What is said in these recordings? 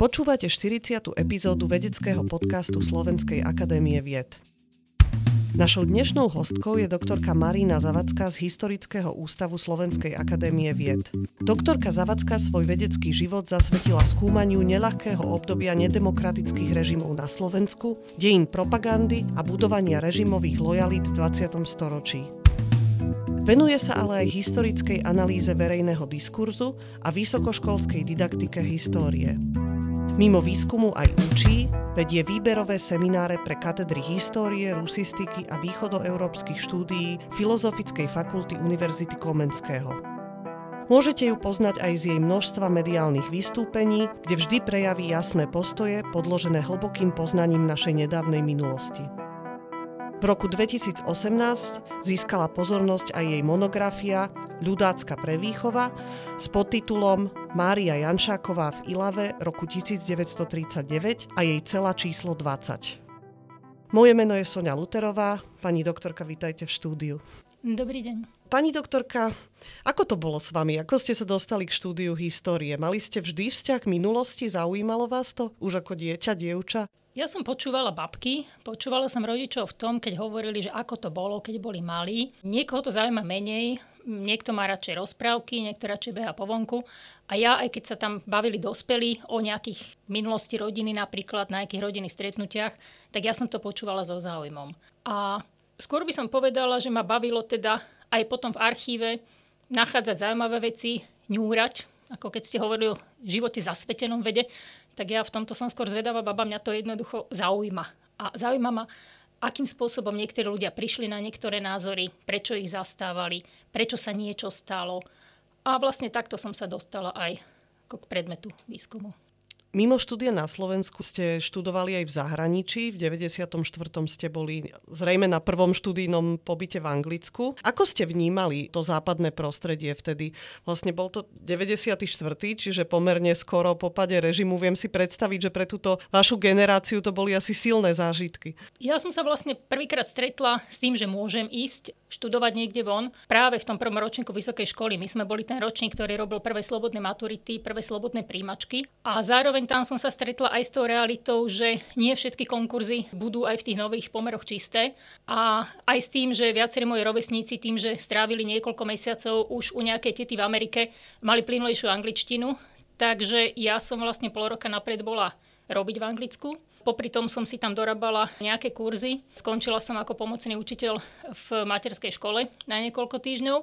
Počúvate 40. epizódu vedeckého podcastu Slovenskej akadémie vied. Našou dnešnou hostkou je doktorka Marína Zavacká z Historického ústavu Slovenskej akadémie vied. Doktorka Zavacká svoj vedecký život zasvetila skúmaniu neľahkého obdobia nedemokratických režimov na Slovensku, dejín propagandy a budovania režimových lojalít v 20. storočí. Venuje sa ale aj historickej analýze verejného diskurzu a vysokoškolskej didaktike histórie. Mimo výskumu aj učí, vedie výberové semináre pre katedry histórie, rusistiky a východoeurópskych štúdií Filozofickej fakulty Univerzity Komenského. Môžete ju poznať aj z jej množstva mediálnych vystúpení, kde vždy prejaví jasné postoje podložené hlbokým poznaním našej nedávnej minulosti. V roku 2018 získala pozornosť aj jej monografia Ľudácka prevýchova s podtitulom Mária Janšáková v Ilave roku 1939 a jej celá číslo 20. Moje meno je Sonia Luterová. Pani doktorka, vítajte v štúdiu. Dobrý deň. Pani doktorka, ako to bolo s vami? Ako ste sa dostali k štúdiu histórie? Mali ste vždy vzťah k minulosti? Zaujímalo vás to? Už ako dieťa, dievča? Ja som počúvala babky, počúvala som rodičov v tom, keď hovorili, že ako to bolo, keď boli malí. Niekoho to zaujíma menej, niekto má radšej rozprávky, niekto radšej beha po vonku. A ja, aj keď sa tam bavili dospelí o nejakých minulosti rodiny napríklad, na nejakých rodinných stretnutiach, tak ja som to počúvala so záujmom. A skôr by som povedala, že ma bavilo teda aj potom v archíve nachádzať zaujímavé veci, ňúrať, ako keď ste hovorili o živote zasvetenom vede, tak ja v tomto som skôr zvedavá baba, mňa to jednoducho zaujíma. A zaujíma ma, akým spôsobom niektorí ľudia prišli na niektoré názory, prečo ich zastávali, prečo sa niečo stalo. A vlastne takto som sa dostala aj k predmetu výskumu. Mimo štúdia na Slovensku ste študovali aj v zahraničí. V 94. ste boli zrejme na prvom študijnom pobyte v Anglicku. Ako ste vnímali to západné prostredie vtedy? Vlastne bol to 94. čiže pomerne skoro po pade režimu. Viem si predstaviť, že pre túto vašu generáciu to boli asi silné zážitky. Ja som sa vlastne prvýkrát stretla s tým, že môžem ísť študovať niekde von. Práve v tom prvom ročníku vysokej školy. My sme boli ten ročník, ktorý robil prvé slobodné maturity, prvé slobodné príjmačky. A zároveň zároveň tam som sa stretla aj s tou realitou, že nie všetky konkurzy budú aj v tých nových pomeroch čisté a aj s tým, že viacerí moji rovesníci tým, že strávili niekoľko mesiacov už u nejakej tety v Amerike, mali plynulejšiu angličtinu, takže ja som vlastne pol roka napred bola robiť v Anglicku. Popri tom som si tam dorabala nejaké kurzy. Skončila som ako pomocný učiteľ v materskej škole na niekoľko týždňov.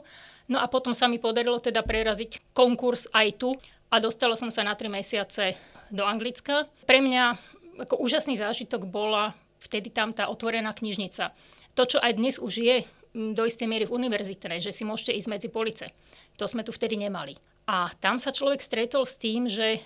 No a potom sa mi podarilo teda preraziť konkurs aj tu a dostala som sa na 3 mesiace do Anglicka. Pre mňa ako úžasný zážitok bola vtedy tam tá otvorená knižnica. To, čo aj dnes už je do istej miery v univerzitnej, že si môžete ísť medzi police. To sme tu vtedy nemali. A tam sa človek stretol s tým, že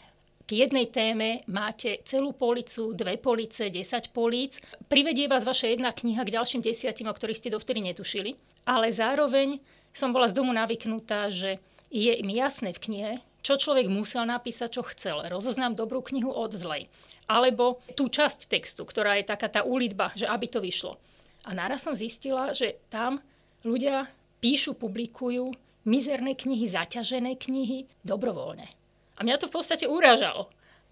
k jednej téme máte celú policu, dve police, 10 políc. Privedie vás vaša jedna kniha k ďalším desiatim, o ktorých ste dovtedy netušili. Ale zároveň som bola z domu navyknutá, že je im jasné v knihe, čo človek musel napísať, čo chcel. Rozoznám dobrú knihu od zlej. Alebo tú časť textu, ktorá je taká tá úlitba, že aby to vyšlo. A naraz som zistila, že tam ľudia píšu, publikujú mizerné knihy, zaťažené knihy dobrovoľne. A mňa to v podstate urážalo.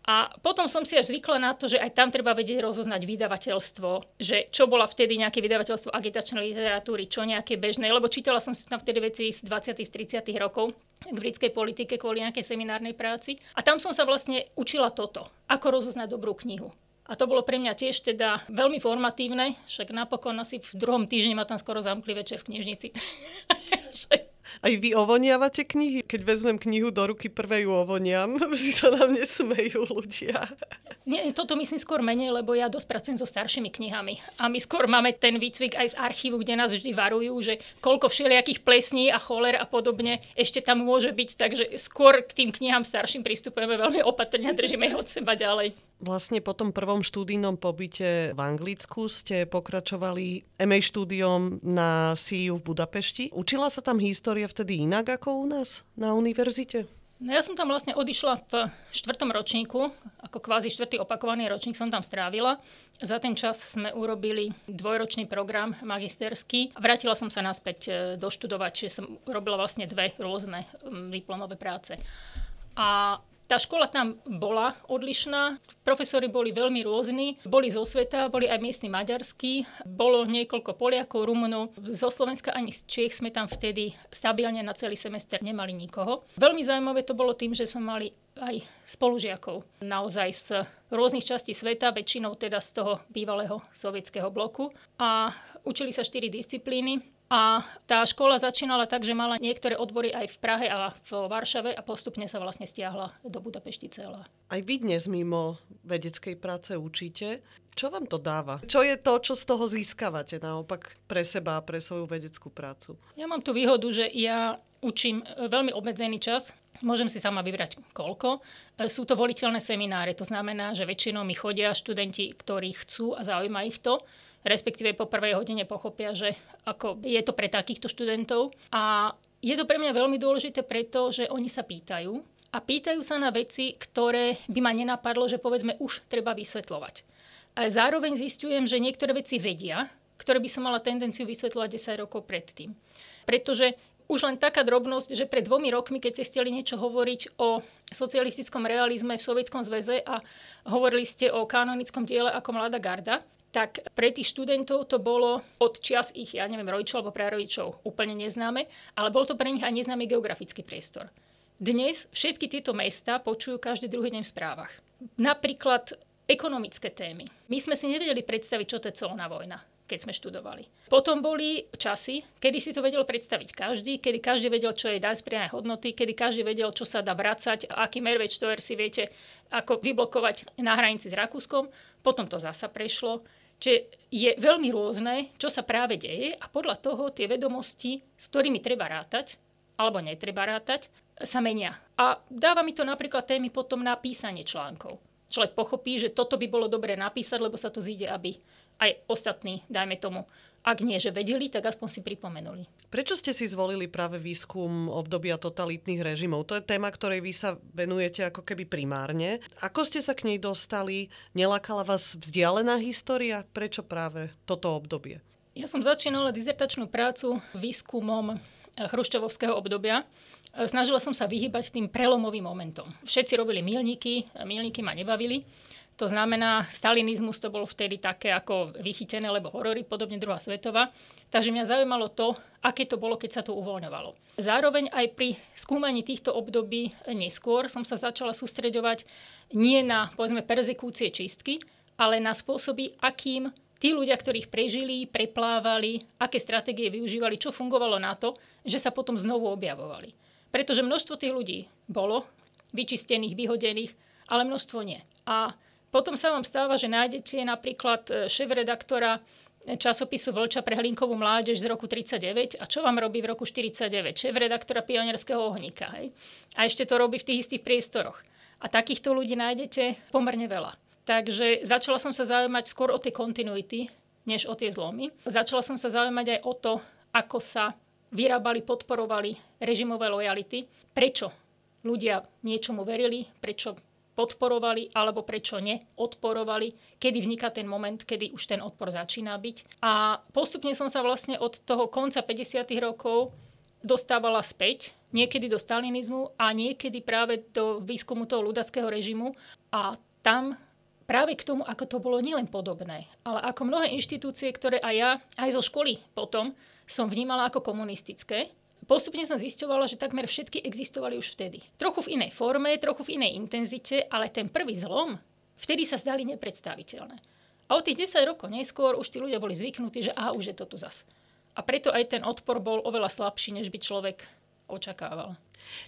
A potom som si až zvykla na to, že aj tam treba vedieť rozoznať vydavateľstvo, že čo bola vtedy nejaké vydavateľstvo agitačnej literatúry, čo nejaké bežné, lebo čítala som si tam vtedy veci z 20. 30. rokov k britskej politike kvôli nejakej seminárnej práci. A tam som sa vlastne učila toto, ako rozoznať dobrú knihu. A to bolo pre mňa tiež teda veľmi formatívne, však napokon asi v druhom týždni ma tam skoro zamkli večer v knižnici. Aj vy ovoniavate knihy? Keď vezmem knihu do ruky, prvé ju ovoniam. Vždy sa na mne smejú ľudia. Nie, toto myslím skôr menej, lebo ja dosť pracujem so staršími knihami. A my skôr máme ten výcvik aj z archívu, kde nás vždy varujú, že koľko všelijakých plesní a choler a podobne ešte tam môže byť. Takže skôr k tým knihám starším pristupujeme veľmi opatrne a držíme ich od seba ďalej. Vlastne po tom prvom štúdijnom pobyte v Anglicku ste pokračovali MA štúdiom na CIU v Budapešti. Učila sa tam história vtedy inak ako u nás na univerzite? No ja som tam vlastne odišla v štvrtom ročníku, ako kvázi štvrtý opakovaný ročník som tam strávila. Za ten čas sme urobili dvojročný program magisterský. Vrátila som sa naspäť e, doštudovať, čiže som robila vlastne dve rôzne diplomové práce. A tá škola tam bola odlišná, profesori boli veľmi rôzni, boli zo sveta, boli aj miestni maďarskí, bolo niekoľko Poliakov, Rumunov, zo Slovenska ani z Čiech sme tam vtedy stabilne na celý semester nemali nikoho. Veľmi zaujímavé to bolo tým, že sme mali aj spolužiakov. Naozaj z rôznych častí sveta, väčšinou teda z toho bývalého sovietského bloku. A učili sa štyri disciplíny a tá škola začínala tak, že mala niektoré odbory aj v Prahe a v Varšave a postupne sa vlastne stiahla do Budapešti celá. Aj vy dnes mimo vedeckej práce učíte. Čo vám to dáva? Čo je to, čo z toho získavate naopak pre seba a pre svoju vedeckú prácu? Ja mám tú výhodu, že ja učím veľmi obmedzený čas. Môžem si sama vybrať koľko. Sú to voliteľné semináre, to znamená, že väčšinou mi chodia študenti, ktorí chcú a zaujíma ich to respektíve po prvej hodine pochopia, že ako je to pre takýchto študentov. A je to pre mňa veľmi dôležité preto, že oni sa pýtajú a pýtajú sa na veci, ktoré by ma nenapadlo, že povedzme už treba vysvetľovať. A zároveň zistujem, že niektoré veci vedia, ktoré by som mala tendenciu vysvetľovať 10 rokov predtým. Pretože už len taká drobnosť, že pred dvomi rokmi, keď ste chceli niečo hovoriť o socialistickom realizme v Sovietskom zväze a hovorili ste o kanonickom diele ako Mladá garda, tak pre tých študentov to bolo od čias ich, ja neviem, rodičov alebo prarodičov úplne neznáme, ale bol to pre nich aj neznámy geografický priestor. Dnes všetky tieto mesta počujú každý druhý deň v správach. Napríklad ekonomické témy. My sme si nevedeli predstaviť, čo to je celná vojna keď sme študovali. Potom boli časy, kedy si to vedel predstaviť každý, kedy každý vedel, čo je daň z hodnoty, kedy každý vedel, čo sa dá vracať, aký merveč si viete, ako vyblokovať na hranici s Rakúskom. Potom to zasa prešlo. Čiže je veľmi rôzne, čo sa práve deje a podľa toho tie vedomosti, s ktorými treba rátať, alebo netreba rátať, sa menia. A dáva mi to napríklad témy potom na písanie článkov. Človek pochopí, že toto by bolo dobre napísať, lebo sa to zíde, aby aj ostatní, dajme tomu, ak nie, že vedeli, tak aspoň si pripomenuli. Prečo ste si zvolili práve výskum obdobia totalitných režimov? To je téma, ktorej vy sa venujete ako keby primárne. Ako ste sa k nej dostali? Nelakala vás vzdialená história? Prečo práve toto obdobie? Ja som začínala dizertačnú prácu výskumom chruščovského obdobia. Snažila som sa vyhybať tým prelomovým momentom. Všetci robili milníky, milníky ma nebavili. To znamená, stalinizmus to bolo vtedy také ako vychytené, lebo horory, podobne druhá svetová. Takže mňa zaujímalo to, aké to bolo, keď sa to uvoľňovalo. Zároveň aj pri skúmaní týchto období neskôr som sa začala sústreďovať nie na, povedzme, perzekúcie čistky, ale na spôsoby, akým tí ľudia, ktorých prežili, preplávali, aké stratégie využívali, čo fungovalo na to, že sa potom znovu objavovali. Pretože množstvo tých ľudí bolo vyčistených, vyhodených, ale množstvo nie. A potom sa vám stáva, že nájdete napríklad e, šéf-redaktora časopisu Vlča pre hlinkovú mládež z roku 39 a čo vám robí v roku 49? Šéf-redaktora pionierského ohníka. Hej? A ešte to robí v tých istých priestoroch. A takýchto ľudí nájdete pomerne veľa. Takže začala som sa zaujímať skôr o tie kontinuity, než o tie zlomy. Začala som sa zaujímať aj o to, ako sa vyrábali, podporovali režimové lojality, prečo ľudia niečomu verili, prečo podporovali alebo prečo neodporovali, kedy vzniká ten moment, kedy už ten odpor začína byť. A postupne som sa vlastne od toho konca 50. rokov dostávala späť, niekedy do stalinizmu a niekedy práve do výskumu toho ľudackého režimu a tam práve k tomu, ako to bolo nielen podobné, ale ako mnohé inštitúcie, ktoré aj ja, aj zo školy potom som vnímala ako komunistické, Postupne som zisťovala, že takmer všetky existovali už vtedy. Trochu v inej forme, trochu v inej intenzite, ale ten prvý zlom, vtedy sa zdali nepredstaviteľné. A od tých 10 rokov neskôr už tí ľudia boli zvyknutí, že aha, už je to tu zas. A preto aj ten odpor bol oveľa slabší, než by človek očakával.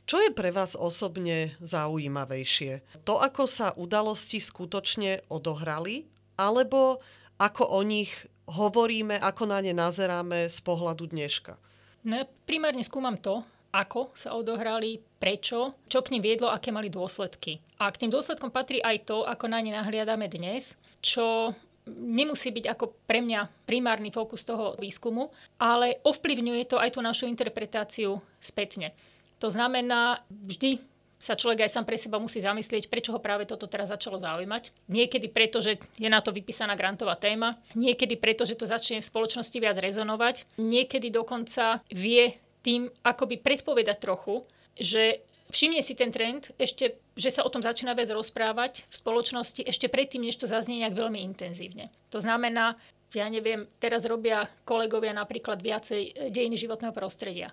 Čo je pre vás osobne zaujímavejšie? To, ako sa udalosti skutočne odohrali, alebo ako o nich hovoríme, ako na ne nazeráme z pohľadu dneška? No ja primárne skúmam to, ako sa odohrali, prečo, čo k nim viedlo, aké mali dôsledky. A k tým dôsledkom patrí aj to, ako na ne nahliadame dnes, čo nemusí byť ako pre mňa primárny fokus toho výskumu, ale ovplyvňuje to aj tú našu interpretáciu spätne. To znamená, vždy sa človek aj sám pre seba musí zamyslieť, prečo ho práve toto teraz začalo zaujímať. Niekedy preto, že je na to vypísaná grantová téma, niekedy preto, že to začne v spoločnosti viac rezonovať, niekedy dokonca vie tým akoby predpovedať trochu, že všimne si ten trend, ešte, že sa o tom začína viac rozprávať v spoločnosti ešte predtým, než to zaznie nejak veľmi intenzívne. To znamená, ja neviem, teraz robia kolegovia napríklad viacej e, dejiny životného prostredia.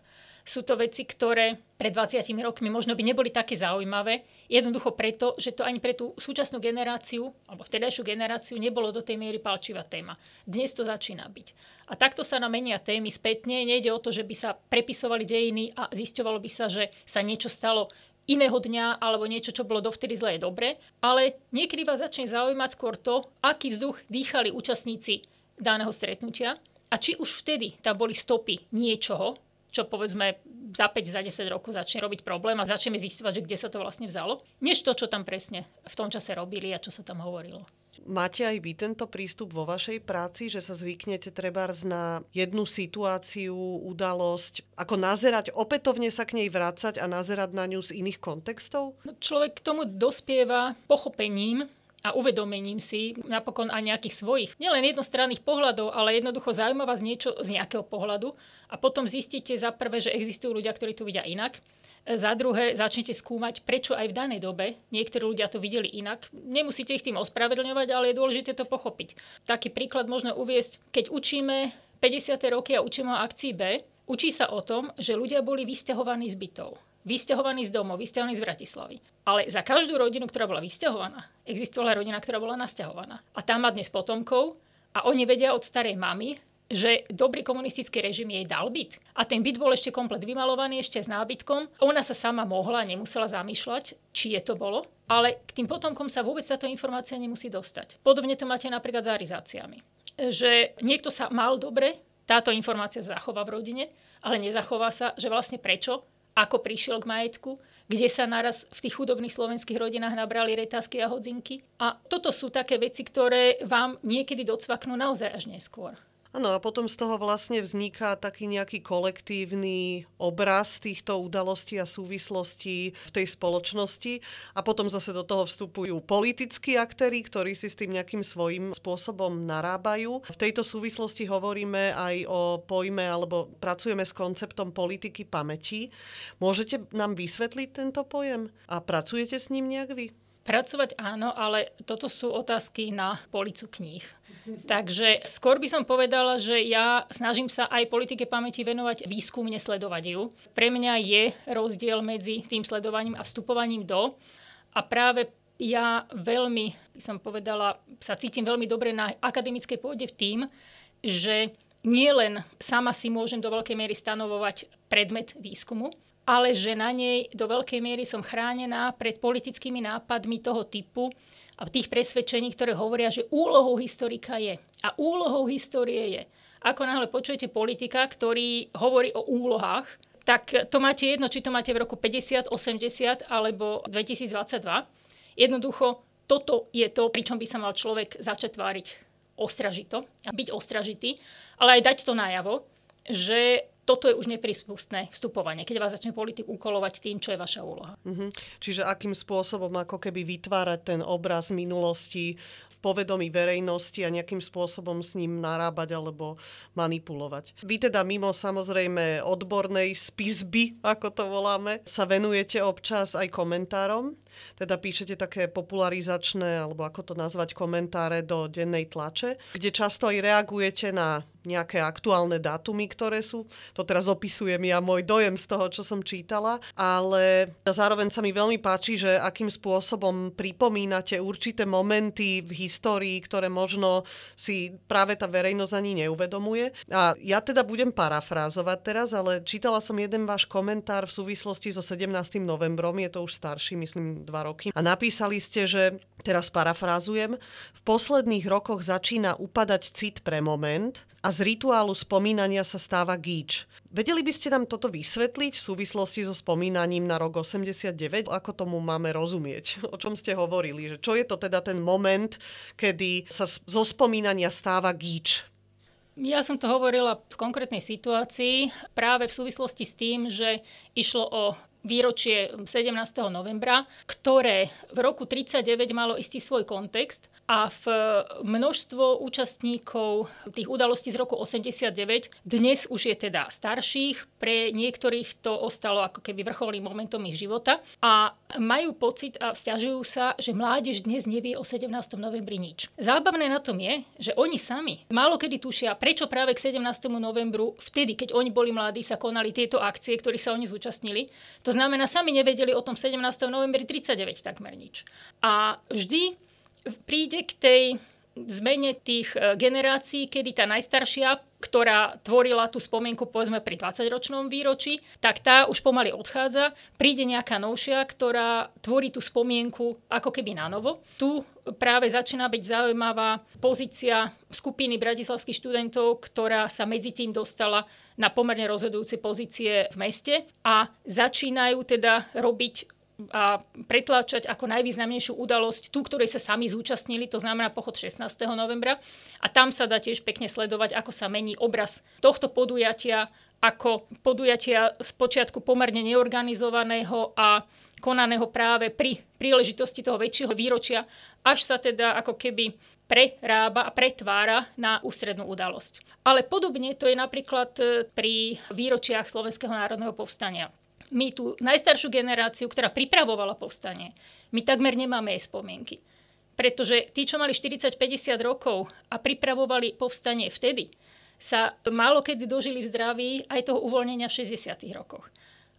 Sú to veci, ktoré pred 20 rokmi možno by neboli také zaujímavé, jednoducho preto, že to ani pre tú súčasnú generáciu, alebo vtedajšiu generáciu, nebolo do tej miery palčivá téma. Dnes to začína byť. A takto sa nám menia témy spätne. Nejde o to, že by sa prepisovali dejiny a zisťovalo by sa, že sa niečo stalo iného dňa alebo niečo, čo bolo dovtedy zle je dobre, ale niekedy vás začne zaujímať skôr to, aký vzduch dýchali účastníci daného stretnutia a či už vtedy tam boli stopy niečoho, čo povedzme za 5, za 10 rokov začne robiť problém a začneme zistovať, že kde sa to vlastne vzalo, než to, čo tam presne v tom čase robili a čo sa tam hovorilo. Máte aj vy tento prístup vo vašej práci, že sa zvyknete trebárs na jednu situáciu, udalosť, ako nazerať, opätovne sa k nej vrácať a nazerať na ňu z iných kontextov? No, človek k tomu dospieva pochopením a uvedomením si napokon aj nejakých svojich, nielen jednostranných pohľadov, ale jednoducho zaujíma vás niečo z nejakého pohľadu a potom zistíte za prvé, že existujú ľudia, ktorí to vidia inak. Za druhé, začnete skúmať, prečo aj v danej dobe niektorí ľudia to videli inak. Nemusíte ich tým ospravedlňovať, ale je dôležité to pochopiť. Taký príklad možno uviesť, keď učíme 50. roky a učíme o akcii B, učí sa o tom, že ľudia boli vysťahovaní z bytov vysťahovaní z domov, vysťahovaní z Bratislavy. Ale za každú rodinu, ktorá bola vysťahovaná, existovala rodina, ktorá bola nasťahovaná. A tam má dnes potomkov a oni vedia od starej mamy, že dobrý komunistický režim jej dal byt. A ten byt bol ešte komplet vymalovaný, ešte s nábytkom. Ona sa sama mohla, nemusela zamýšľať, či je to bolo. Ale k tým potomkom sa vôbec táto informácia nemusí dostať. Podobne to máte napríklad s arizáciami. Že niekto sa mal dobre, táto informácia zachová v rodine, ale nezachová sa, že vlastne prečo ako prišiel k majetku, kde sa naraz v tých chudobných slovenských rodinách nabrali retázky a hodzinky. A toto sú také veci, ktoré vám niekedy docvaknú naozaj až neskôr. Áno, a potom z toho vlastne vzniká taký nejaký kolektívny obraz týchto udalostí a súvislostí v tej spoločnosti a potom zase do toho vstupujú politickí aktéry, ktorí si s tým nejakým svojím spôsobom narábajú. V tejto súvislosti hovoríme aj o pojme alebo pracujeme s konceptom politiky pamäti. Môžete nám vysvetliť tento pojem a pracujete s ním nejak vy? Pracovať áno, ale toto sú otázky na policu kníh. Takže skôr by som povedala, že ja snažím sa aj politike pamäti venovať výskumne sledovať ju. Pre mňa je rozdiel medzi tým sledovaním a vstupovaním do. A práve ja veľmi, by som povedala, sa cítim veľmi dobre na akademickej pôde v tým, že nielen sama si môžem do veľkej miery stanovovať predmet výskumu, ale že na nej do veľkej miery som chránená pred politickými nápadmi toho typu a tých presvedčení, ktoré hovoria, že úlohou historika je. A úlohou histórie je. Ako náhle počujete politika, ktorý hovorí o úlohách, tak to máte jedno, či to máte v roku 50, 80 alebo 2022. Jednoducho, toto je to, pričom by sa mal človek začať tváriť ostražito a byť ostražitý, ale aj dať to najavo, že toto je už nepríspustné vstupovanie, keď vás začne politik ukolovať tým, čo je vaša úloha. Mm-hmm. Čiže akým spôsobom ako keby vytvárať ten obraz minulosti povedomí verejnosti a nejakým spôsobom s ním narábať alebo manipulovať. Vy teda mimo samozrejme odbornej spisby, ako to voláme, sa venujete občas aj komentárom, teda píšete také popularizačné, alebo ako to nazvať, komentáre do dennej tlače, kde často aj reagujete na nejaké aktuálne dátumy, ktoré sú. To teraz opisujem ja môj dojem z toho, čo som čítala, ale zároveň sa mi veľmi páči, že akým spôsobom pripomínate určité momenty v histórii, ktoré možno si práve tá verejnosť ani neuvedomuje. A ja teda budem parafrázovať teraz, ale čítala som jeden váš komentár v súvislosti so 17. novembrom, je to už starší, myslím, dva roky. A napísali ste, že, teraz parafrázujem, v posledných rokoch začína upadať cit pre moment a z rituálu spomínania sa stáva gíč. Vedeli by ste nám toto vysvetliť v súvislosti so spomínaním na rok 89? Ako tomu máme rozumieť? O čom ste hovorili? Že čo je to teda ten moment, kedy sa zo spomínania stáva gíč? Ja som to hovorila v konkrétnej situácii práve v súvislosti s tým, že išlo o výročie 17. novembra, ktoré v roku 39 malo istý svoj kontext a v množstvo účastníkov tých udalostí z roku 89 dnes už je teda starších, pre niektorých to ostalo ako keby vrcholným momentom ich života a majú pocit a stiažujú sa, že mládež dnes nevie o 17. novembri nič. Zábavné na tom je, že oni sami málo kedy tušia, prečo práve k 17. novembru, vtedy, keď oni boli mladí, sa konali tieto akcie, ktorých sa oni zúčastnili. To znamená, sami nevedeli o tom 17. novembri 39 takmer nič. A vždy príde k tej zmene tých e, generácií, kedy tá najstaršia, ktorá tvorila tú spomienku povedzme pri 20-ročnom výročí, tak tá už pomaly odchádza. Príde nejaká novšia, ktorá tvorí tú spomienku ako keby na novo. Tu práve začína byť zaujímavá pozícia skupiny bratislavských študentov, ktorá sa medzi tým dostala na pomerne rozhodujúce pozície v meste a začínajú teda robiť a pretláčať ako najvýznamnejšiu udalosť tú, ktorej sa sami zúčastnili, to znamená pochod 16. novembra. A tam sa dá tiež pekne sledovať, ako sa mení obraz tohto podujatia ako podujatia z počiatku pomerne neorganizovaného a konaného práve pri príležitosti toho väčšieho výročia, až sa teda ako keby prerába a pretvára na ústrednú udalosť. Ale podobne to je napríklad e, pri výročiach Slovenského národného povstania my tú najstaršiu generáciu, ktorá pripravovala povstanie, my takmer nemáme jej spomienky. Pretože tí, čo mali 40-50 rokov a pripravovali povstanie vtedy, sa málo kedy dožili v zdraví aj toho uvoľnenia v 60. rokoch.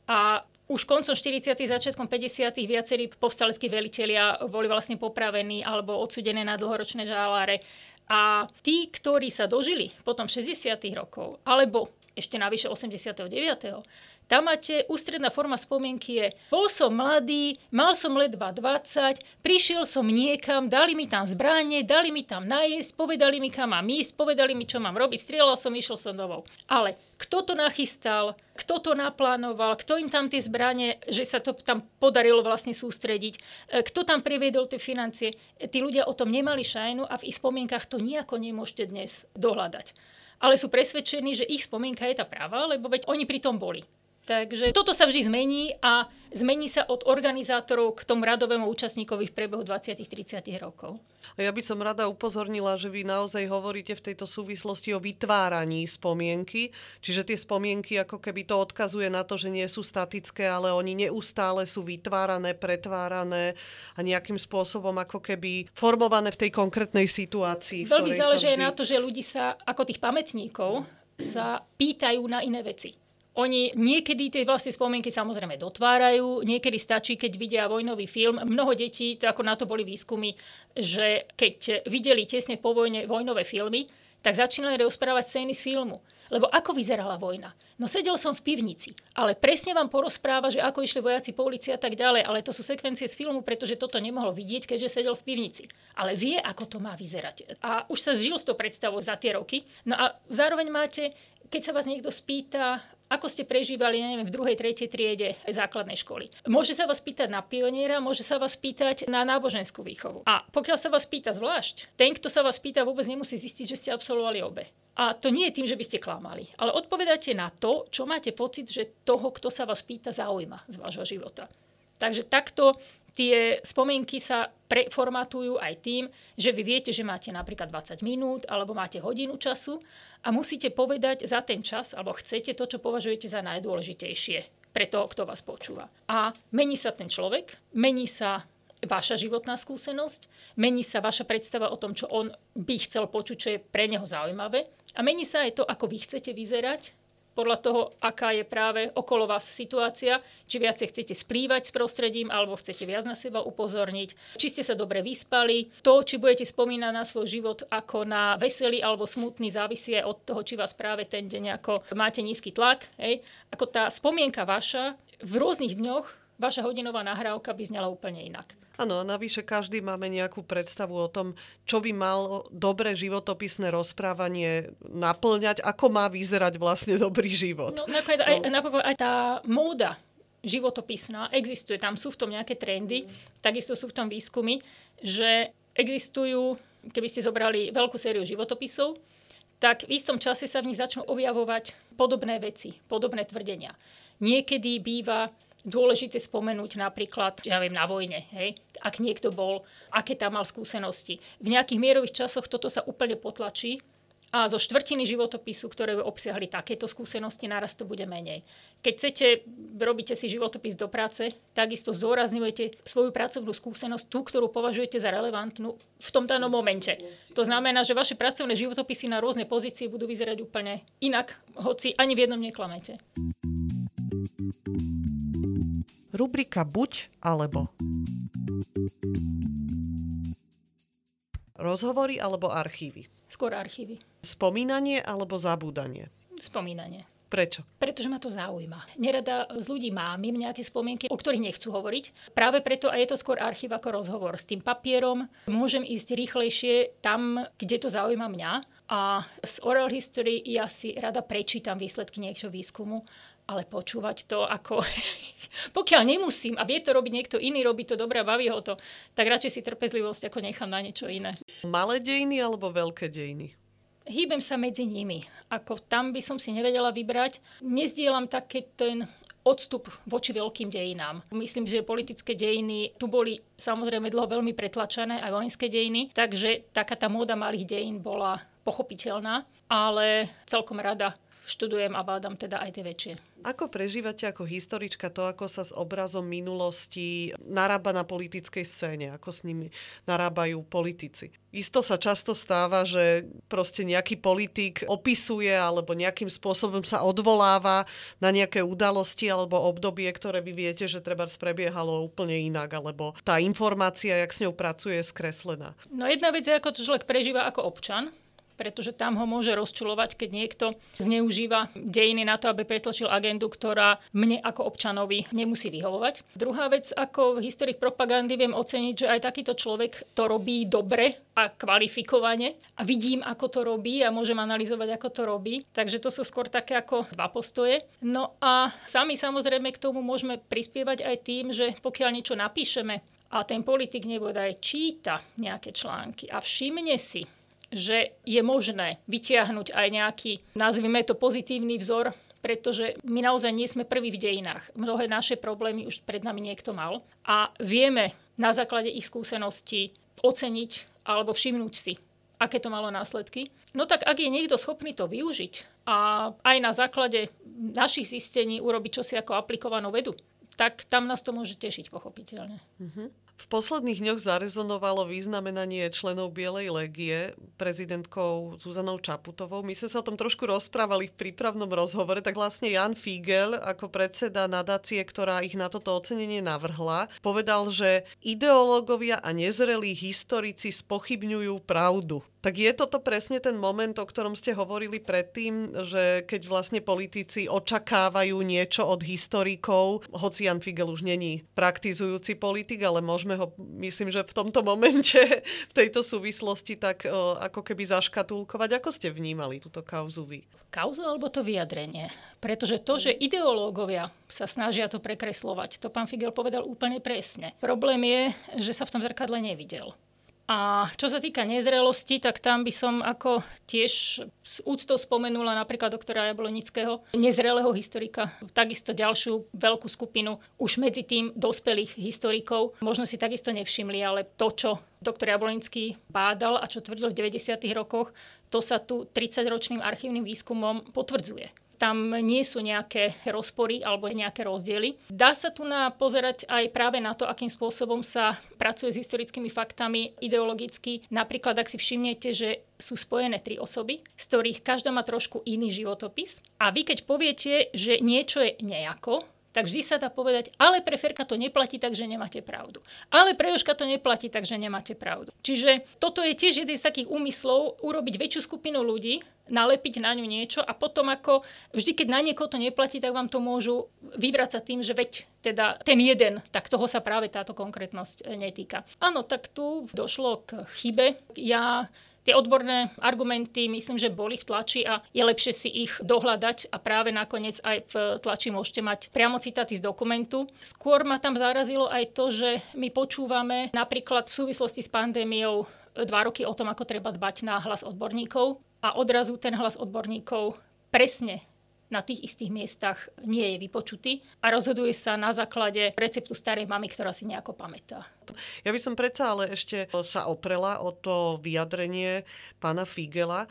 A už koncom 40. začiatkom 50. viacerí povstaleckí velitelia boli vlastne popravení alebo odsudené na dlhoročné žáláre. A tí, ktorí sa dožili potom 60. rokov, alebo ešte navyše 89. Tam máte, ústredná forma spomienky je, bol som mladý, mal som ledva 20, prišiel som niekam, dali mi tam zbranie, dali mi tam najesť, povedali mi kam mám ísť, povedali mi, čo mám robiť, strieľal som, išiel som domov. Ale kto to nachystal, kto to naplánoval, kto im tam tie zbranie, že sa to tam podarilo vlastne sústrediť, e, kto tam priviedol tie financie. Tí ľudia o tom nemali šajnu a v ich spomienkach to nejako nemôžete dnes dohľadať. Ale sú presvedčení, že ich spomienka je tá práva, lebo veď oni pri tom boli. Takže toto sa vždy zmení a zmení sa od organizátorov k tomu radovému účastníkovi v priebehu 20-30 rokov. A ja by som rada upozornila, že vy naozaj hovoríte v tejto súvislosti o vytváraní spomienky, čiže tie spomienky ako keby to odkazuje na to, že nie sú statické, ale oni neustále sú vytvárané, pretvárané a nejakým spôsobom ako keby formované v tej konkrétnej situácii. Veľmi záleží vždy... na to, že ľudí sa ako tých pamätníkov sa pýtajú na iné veci. Oni niekedy tie vlastné spomienky samozrejme dotvárajú, niekedy stačí, keď vidia vojnový film. Mnoho detí, to ako na to boli výskumy, že keď videli tesne po vojne vojnové filmy, tak začínali rozprávať scény z filmu. Lebo ako vyzerala vojna? No sedel som v pivnici, ale presne vám porozpráva, že ako išli vojaci po ulici a tak ďalej, ale to sú sekvencie z filmu, pretože toto nemohol vidieť, keďže sedel v pivnici. Ale vie, ako to má vyzerať. A už sa žil s tou predstavou za tie roky. No a zároveň máte, keď sa vás niekto spýta, ako ste prežívali, neviem, v druhej, tretej triede základnej školy. Môže sa vás pýtať na pioniera, môže sa vás pýtať na náboženskú výchovu. A pokiaľ sa vás pýta zvlášť, ten, kto sa vás pýta, vôbec nemusí zistiť, že ste absolvovali obe. A to nie je tým, že by ste klamali, ale odpovedáte na to, čo máte pocit, že toho, kto sa vás pýta, zaujíma z vášho života. Takže takto tie spomienky sa preformatujú aj tým, že vy viete, že máte napríklad 20 minút alebo máte hodinu času a musíte povedať za ten čas, alebo chcete to, čo považujete za najdôležitejšie pre toho, kto vás počúva. A mení sa ten človek, mení sa vaša životná skúsenosť, mení sa vaša predstava o tom, čo on by chcel počuť, čo je pre neho zaujímavé a mení sa aj to, ako vy chcete vyzerať podľa toho, aká je práve okolo vás situácia, či viacej chcete splývať s prostredím, alebo chcete viac na seba upozorniť, či ste sa dobre vyspali. To, či budete spomínať na svoj život ako na veselý alebo smutný, závisí aj od toho, či vás práve ten deň ako máte nízky tlak. Hej. Ako tá spomienka vaša v rôznych dňoch, vaša hodinová nahrávka by znala úplne inak. Áno, navyše každý máme nejakú predstavu o tom, čo by mal dobré životopisné rozprávanie naplňať, ako má vyzerať vlastne dobrý život. No, no. Aj, napokon aj tá móda životopisná existuje, tam sú v tom nejaké trendy, mm. takisto sú v tom výskumy, že existujú, keby ste zobrali veľkú sériu životopisov, tak v istom čase sa v nich začnú objavovať podobné veci, podobné tvrdenia. Niekedy býva dôležité spomenúť napríklad, ja viem, na vojne, hej, ak niekto bol, aké tam mal skúsenosti. V nejakých mierových časoch toto sa úplne potlačí a zo štvrtiny životopisu, ktoré obsiahli takéto skúsenosti, naraz to bude menej. Keď chcete, robíte si životopis do práce, takisto zdôrazňujete svoju pracovnú skúsenosť, tú, ktorú považujete za relevantnú v tom danom momente. To znamená, že vaše pracovné životopisy na rôzne pozície budú vyzerať úplne inak, hoci ani v jednom neklamete. Rubrika buď alebo. Rozhovory alebo archívy? Skôr archívy. Spomínanie alebo zabúdanie? Spomínanie. Prečo? Pretože ma to zaujíma. Nerada z ľudí mám im nejaké spomienky, o ktorých nechcú hovoriť. Práve preto a je to skôr archív ako rozhovor. S tým papierom môžem ísť rýchlejšie tam, kde to zaujíma mňa. A z oral history ja si rada prečítam výsledky niečo výskumu ale počúvať to ako... Pokiaľ nemusím a vie to robiť niekto iný, robí to dobre a baví ho to, tak radšej si trpezlivosť ako nechám na niečo iné. Malé dejiny alebo veľké dejiny? Hýbem sa medzi nimi. Ako tam by som si nevedela vybrať. Nezdielam taký ten odstup voči veľkým dejinám. Myslím, že politické dejiny tu boli samozrejme dlho veľmi pretlačené, aj vojenské dejiny, takže taká tá móda malých dejín bola pochopiteľná, ale celkom rada študujem a bádam teda aj tie väčšie. Ako prežívate ako historička to, ako sa s obrazom minulosti narába na politickej scéne, ako s nimi narábajú politici? Isto sa často stáva, že proste nejaký politik opisuje alebo nejakým spôsobom sa odvoláva na nejaké udalosti alebo obdobie, ktoré vy viete, že treba prebiehalo úplne inak, alebo tá informácia, jak s ňou pracuje, je skreslená. No jedna vec je, ako to človek prežíva ako občan, pretože tam ho môže rozčulovať, keď niekto zneužíva dejiny na to, aby pretlačil agendu, ktorá mne ako občanovi nemusí vyhovovať. Druhá vec, ako historik propagandy viem oceniť, že aj takýto človek to robí dobre a kvalifikovane a vidím, ako to robí a môžem analyzovať, ako to robí. Takže to sú skôr také ako dva postoje. No a sami samozrejme k tomu môžeme prispievať aj tým, že pokiaľ niečo napíšeme a ten politik nebodaj číta nejaké články a všimne si, že je možné vytiahnuť aj nejaký, nazvime to pozitívny vzor, pretože my naozaj nie sme prví v dejinách. Mnohé naše problémy už pred nami niekto mal a vieme na základe ich skúseností oceniť alebo všimnúť si, aké to malo následky. No tak ak je niekto schopný to využiť a aj na základe našich zistení urobiť čosi ako aplikovanú vedu, tak tam nás to môže tešiť pochopiteľne. Uh-huh. V posledných dňoch zarezonovalo významenanie členov Bielej legie prezidentkou Zuzanou Čaputovou. My sme sa o tom trošku rozprávali v prípravnom rozhovore, tak vlastne Jan Figel ako predseda nadácie, ktorá ich na toto ocenenie navrhla, povedal, že ideológovia a nezrelí historici spochybňujú pravdu. Tak je toto presne ten moment, o ktorom ste hovorili predtým, že keď vlastne politici očakávajú niečo od historikov, hoci Jan Figel už není praktizujúci politik, ale môžeme ho, myslím, že v tomto momente, v tejto súvislosti tak o, ako keby zaškatulkovať. Ako ste vnímali túto kauzu vy? Kauzu alebo to vyjadrenie? Pretože to, že ideológovia sa snažia to prekreslovať, to pán Figel povedal úplne presne. Problém je, že sa v tom zrkadle nevidel. A čo sa týka nezrelosti, tak tam by som ako tiež s úctou spomenula napríklad doktora Jablonického, nezrelého historika, takisto ďalšiu veľkú skupinu už medzi tým dospelých historikov. Možno si takisto nevšimli, ale to, čo doktor Jablonický bádal a čo tvrdil v 90. rokoch, to sa tu 30-ročným archívnym výskumom potvrdzuje tam nie sú nejaké rozpory alebo nejaké rozdiely. Dá sa tu na pozerať aj práve na to, akým spôsobom sa pracuje s historickými faktami ideologicky. Napríklad, ak si všimnete, že sú spojené tri osoby, z ktorých každá má trošku iný životopis. A vy keď poviete, že niečo je nejako, tak vždy sa dá povedať, ale pre Ferka to neplatí, takže nemáte pravdu. Ale pre Joška to neplatí, takže nemáte pravdu. Čiže toto je tiež jeden z takých úmyslov urobiť väčšiu skupinu ľudí, nalepiť na ňu niečo a potom ako vždy, keď na niekoho to neplatí, tak vám to môžu vyvracať tým, že veď teda ten jeden, tak toho sa práve táto konkrétnosť netýka. Áno, tak tu došlo k chybe. Ja Tie odborné argumenty myslím, že boli v tlači a je lepšie si ich dohľadať a práve nakoniec aj v tlači môžete mať priamo citáty z dokumentu. Skôr ma tam zarazilo aj to, že my počúvame napríklad v súvislosti s pandémiou dva roky o tom, ako treba dbať na hlas odborníkov a odrazu ten hlas odborníkov presne na tých istých miestach nie je vypočutý a rozhoduje sa na základe receptu starej mamy, ktorá si nejako pamätá. Ja by som predsa ale ešte sa oprela o to vyjadrenie pána Figela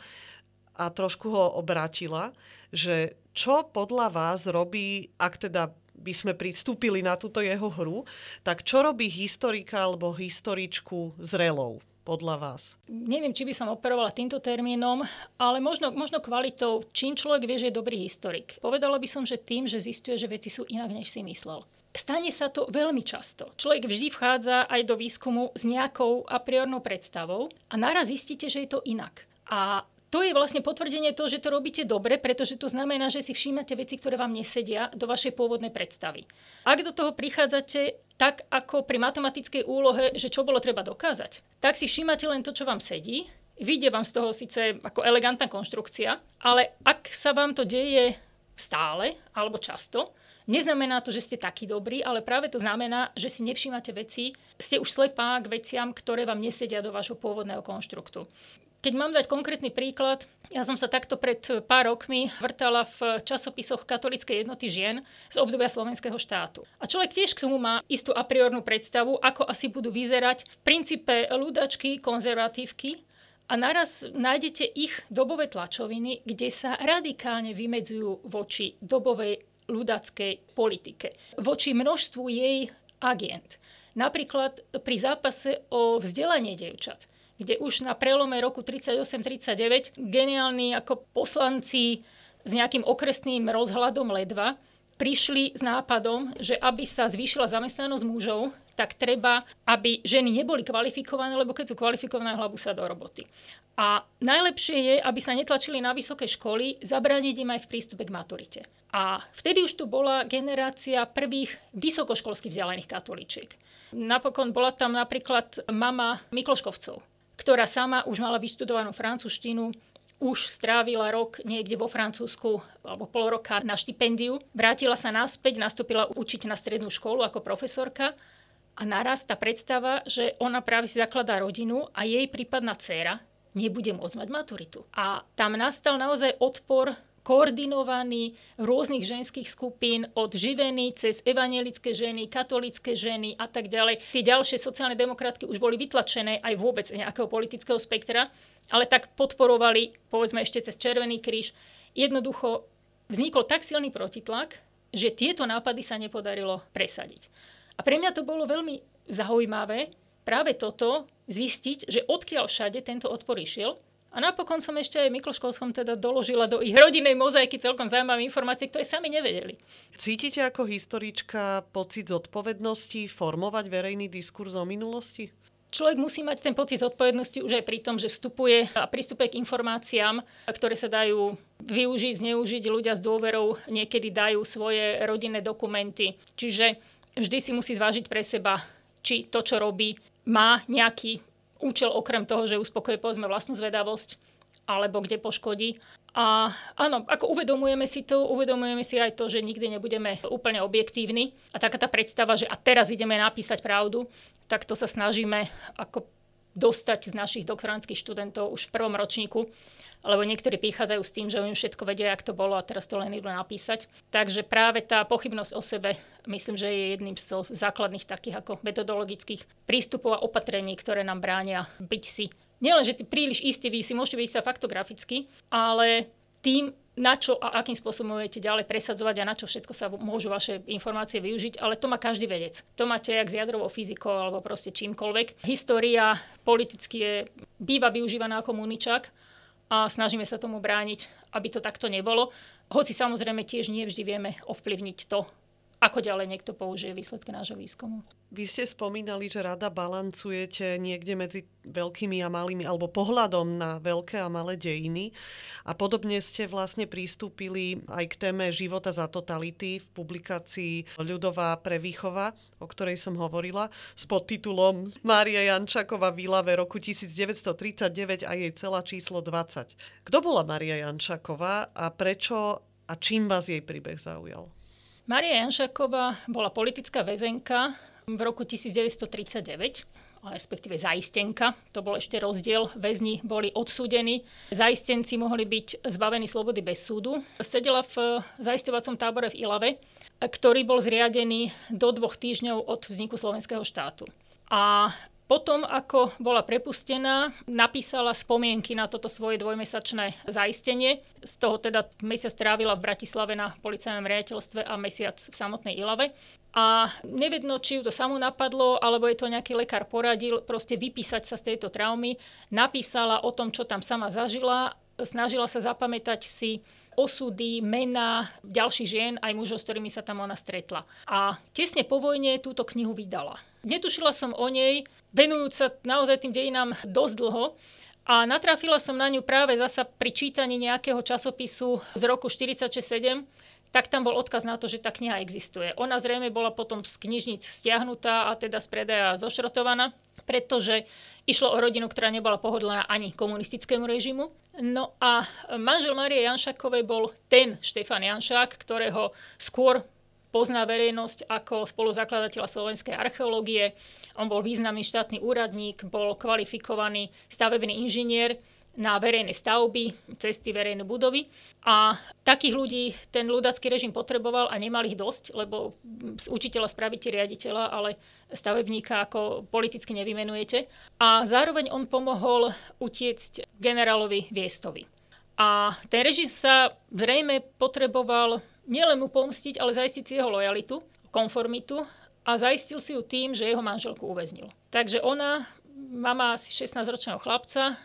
a trošku ho obrátila, že čo podľa vás robí, ak teda by sme pristúpili na túto jeho hru, tak čo robí historika alebo historičku zrelou? Podľa vás? Neviem, či by som operovala týmto termínom, ale možno, možno kvalitou, čím človek vie, že je dobrý historik. Povedala by som, že tým, že zistuje, že veci sú inak, než si myslel. Stane sa to veľmi často. Človek vždy vchádza aj do výskumu s nejakou a priornou predstavou a naraz zistíte, že je to inak. A to je vlastne potvrdenie toho, že to robíte dobre, pretože to znamená, že si všímate veci, ktoré vám nesedia do vašej pôvodnej predstavy. Ak do toho prichádzate tak ako pri matematickej úlohe, že čo bolo treba dokázať, tak si všímate len to, čo vám sedí, vyjde vám z toho síce ako elegantná konštrukcia, ale ak sa vám to deje stále alebo často, neznamená to, že ste takí dobrí, ale práve to znamená, že si nevšímate veci, ste už slepá k veciam, ktoré vám nesedia do vášho pôvodného konštruktu. Keď mám dať konkrétny príklad, ja som sa takto pred pár rokmi vrtala v časopisoch katolíckej jednoty žien z obdobia slovenského štátu. A človek tiež k tomu má istú a priornú predstavu, ako asi budú vyzerať v princípe ľudačky, konzervatívky, a naraz nájdete ich dobové tlačoviny, kde sa radikálne vymedzujú voči dobovej ľudackej politike, voči množstvu jej agent. Napríklad pri zápase o vzdelanie dievčat kde už na prelome roku 38-39 geniálni ako poslanci s nejakým okresným rozhľadom ledva prišli s nápadom, že aby sa zvýšila zamestnanosť mužov, tak treba, aby ženy neboli kvalifikované, lebo keď sú kvalifikované, hlavu sa do roboty. A najlepšie je, aby sa netlačili na vysoké školy, zabrániť im aj v prístupe k maturite. A vtedy už tu bola generácia prvých vysokoškolských vzdialených katolíčiek. Napokon bola tam napríklad mama Mikloškovcov, ktorá sama už mala vyštudovanú francúzštinu, už strávila rok niekde vo Francúzsku alebo pol roka na štipendiu. Vrátila sa naspäť, nastúpila učiť na strednú školu ako profesorka a naraz tá predstava, že ona práve si zakladá rodinu a jej prípadná dcéra nebude môcť mať maturitu. A tam nastal naozaj odpor koordinovaný rôznych ženských skupín od živeny cez evangelické ženy, katolické ženy a tak ďalej. Tie ďalšie sociálne demokratky už boli vytlačené aj vôbec nejakého politického spektra, ale tak podporovali, povedzme ešte cez Červený kríž. Jednoducho vznikol tak silný protitlak, že tieto nápady sa nepodarilo presadiť. A pre mňa to bolo veľmi zaujímavé práve toto zistiť, že odkiaľ všade tento odpor išiel a napokon som ešte aj Mikloškolskom teda doložila do ich rodinnej mozaiky celkom zaujímavé informácie, ktoré sami nevedeli. Cítite ako historička pocit zodpovednosti formovať verejný diskurs o minulosti? Človek musí mať ten pocit zodpovednosti už aj pri tom, že vstupuje a pristupuje k informáciám, ktoré sa dajú využiť, zneužiť. Ľudia s dôverou niekedy dajú svoje rodinné dokumenty. Čiže vždy si musí zvážiť pre seba, či to, čo robí, má nejaký účel okrem toho, že uspokojí povedzme vlastnú zvedavosť alebo kde poškodí. A áno, ako uvedomujeme si to, uvedomujeme si aj to, že nikdy nebudeme úplne objektívni. A taká tá predstava, že a teraz ideme napísať pravdu, tak to sa snažíme ako dostať z našich doktorantských študentov už v prvom ročníku lebo niektorí prichádzajú s tým, že oni všetko vedia, jak to bolo a teraz to len idú napísať. Takže práve tá pochybnosť o sebe, myslím, že je jedným z základných takých ako metodologických prístupov a opatrení, ktoré nám bránia byť si nielen, že ty príliš istý, vy si môžete byť sa faktograficky, ale tým, na čo a akým spôsobom budete ďalej presadzovať a na čo všetko sa môžu vaše informácie využiť, ale to má každý vedec. To máte jak s jadrovou fyzikou alebo proste čímkoľvek. História politicky je, býva využívaná ako muničak, a snažíme sa tomu brániť, aby to takto nebolo. Hoci samozrejme tiež nie vždy vieme ovplyvniť to, ako ďalej niekto použije výsledky nášho výskumu. Vy ste spomínali, že rada balancujete niekde medzi veľkými a malými, alebo pohľadom na veľké a malé dejiny. A podobne ste vlastne pristúpili aj k téme života za totality v publikácii Ľudová prevýchova, o ktorej som hovorila, s podtitulom Mária Jančáková v Výlave roku 1939 a jej celá číslo 20. Kto bola Mária Jančáková a prečo a čím vás jej príbeh zaujal? Maria Janšaková bola politická väzenka v roku 1939. respektíve zaistenka. To bol ešte rozdiel. Väzni boli odsúdení. Zaistenci mohli byť zbavení slobody bez súdu. Sedela v zaisťovacom tábore v Ilave, ktorý bol zriadený do dvoch týždňov od vzniku slovenského štátu. A potom, ako bola prepustená, napísala spomienky na toto svoje dvojmesačné zaistenie. Z toho teda mesiac trávila v Bratislave na policajnom riaditeľstve a mesiac v samotnej Ilave. A nevedno, či ju to samo napadlo, alebo je to nejaký lekár poradil, proste vypísať sa z tejto traumy. Napísala o tom, čo tam sama zažila, snažila sa zapamätať si osudy, mená ďalších žien, aj mužov, s ktorými sa tam ona stretla. A tesne po vojne túto knihu vydala. Netušila som o nej, venujúc sa naozaj tým dejinám dosť dlho, a natrafila som na ňu práve zasa pri čítaní nejakého časopisu z roku 46-7, tak tam bol odkaz na to, že tá kniha existuje. Ona zrejme bola potom z knižnic stiahnutá a teda z predaja zošrotovaná, pretože išlo o rodinu, ktorá nebola pohodlná ani komunistickému režimu. No a manžel Marie Janšakovej bol ten Štefan Janšák, ktorého skôr pozná verejnosť ako spoluzakladateľa slovenskej archeológie. On bol významný štátny úradník, bol kvalifikovaný stavebný inžinier na verejné stavby, cesty, verejné budovy. A takých ľudí ten ľudacký režim potreboval a nemal ich dosť, lebo z učiteľa spravíte riaditeľa, ale stavebníka ako politicky nevymenujete. A zároveň on pomohol utiecť generálovi Viestovi. A ten režim sa zrejme potreboval nielen mu pomstiť, ale zaistiť si jeho lojalitu, konformitu a zaistil si ju tým, že jeho manželku uväznil. Takže ona, mama asi 16-ročného chlapca,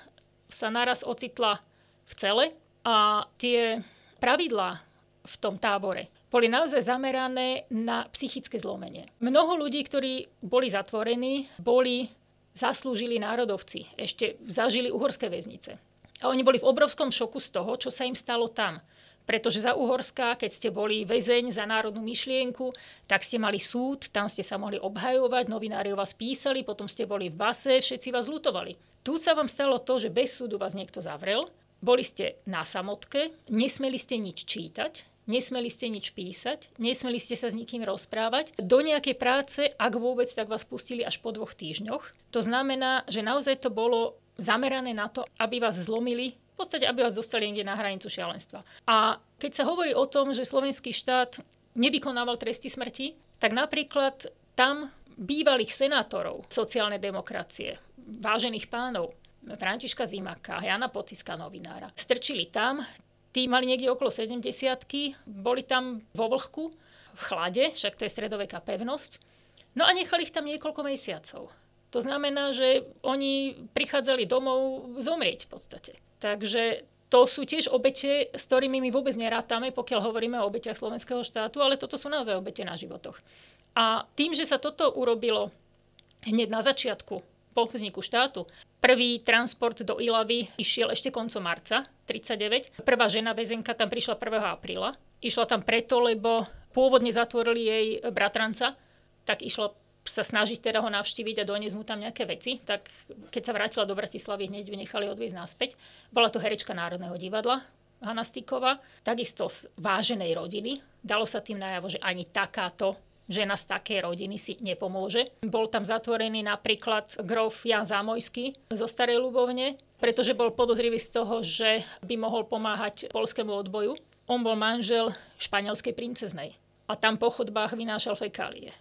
sa naraz ocitla v cele a tie pravidlá v tom tábore boli naozaj zamerané na psychické zlomenie. Mnoho ľudí, ktorí boli zatvorení, boli zaslúžili národovci, ešte zažili uhorské väznice. A oni boli v obrovskom šoku z toho, čo sa im stalo tam. Pretože za Uhorska, keď ste boli väzeň za národnú myšlienku, tak ste mali súd, tam ste sa mohli obhajovať, novinári o vás písali, potom ste boli v base, všetci vás lutovali. Tu sa vám stalo to, že bez súdu vás niekto zavrel, boli ste na samotke, nesmeli ste nič čítať, nesmeli ste nič písať, nesmeli ste sa s nikým rozprávať. Do nejakej práce, ak vôbec, tak vás pustili až po dvoch týždňoch. To znamená, že naozaj to bolo zamerané na to, aby vás zlomili v podstate, aby vás dostali niekde na hranicu šialenstva. A keď sa hovorí o tom, že slovenský štát nevykonával tresty smrti, tak napríklad tam bývalých senátorov sociálnej demokracie, vážených pánov, Františka Zimaka, Jana Pociska, novinára, strčili tam, tí mali niekde okolo 70 boli tam vo vlhku, v chlade, však to je stredoveká pevnosť, no a nechali ich tam niekoľko mesiacov. To znamená, že oni prichádzali domov zomrieť v podstate. Takže to sú tiež obete, s ktorými my vôbec nerátame, pokiaľ hovoríme o obetiach slovenského štátu, ale toto sú naozaj obete na životoch. A tým, že sa toto urobilo hneď na začiatku po vzniku štátu, prvý transport do Ilavy išiel ešte koncom marca 39. Prvá žena väzenka tam prišla 1. apríla. Išla tam preto, lebo pôvodne zatvorili jej bratranca, tak išla sa snažiť teda ho navštíviť a doniesť mu tam nejaké veci, tak keď sa vrátila do Bratislavy, hneď ju nechali odviezť naspäť. Bola to herečka Národného divadla, Hanna Stikova, takisto z váženej rodiny. Dalo sa tým najavo, že ani takáto žena z takej rodiny si nepomôže. Bol tam zatvorený napríklad grof Jan Zámojský zo Starej Ľubovne, pretože bol podozrivý z toho, že by mohol pomáhať polskému odboju. On bol manžel španielskej princeznej a tam po chodbách vynášal fekálie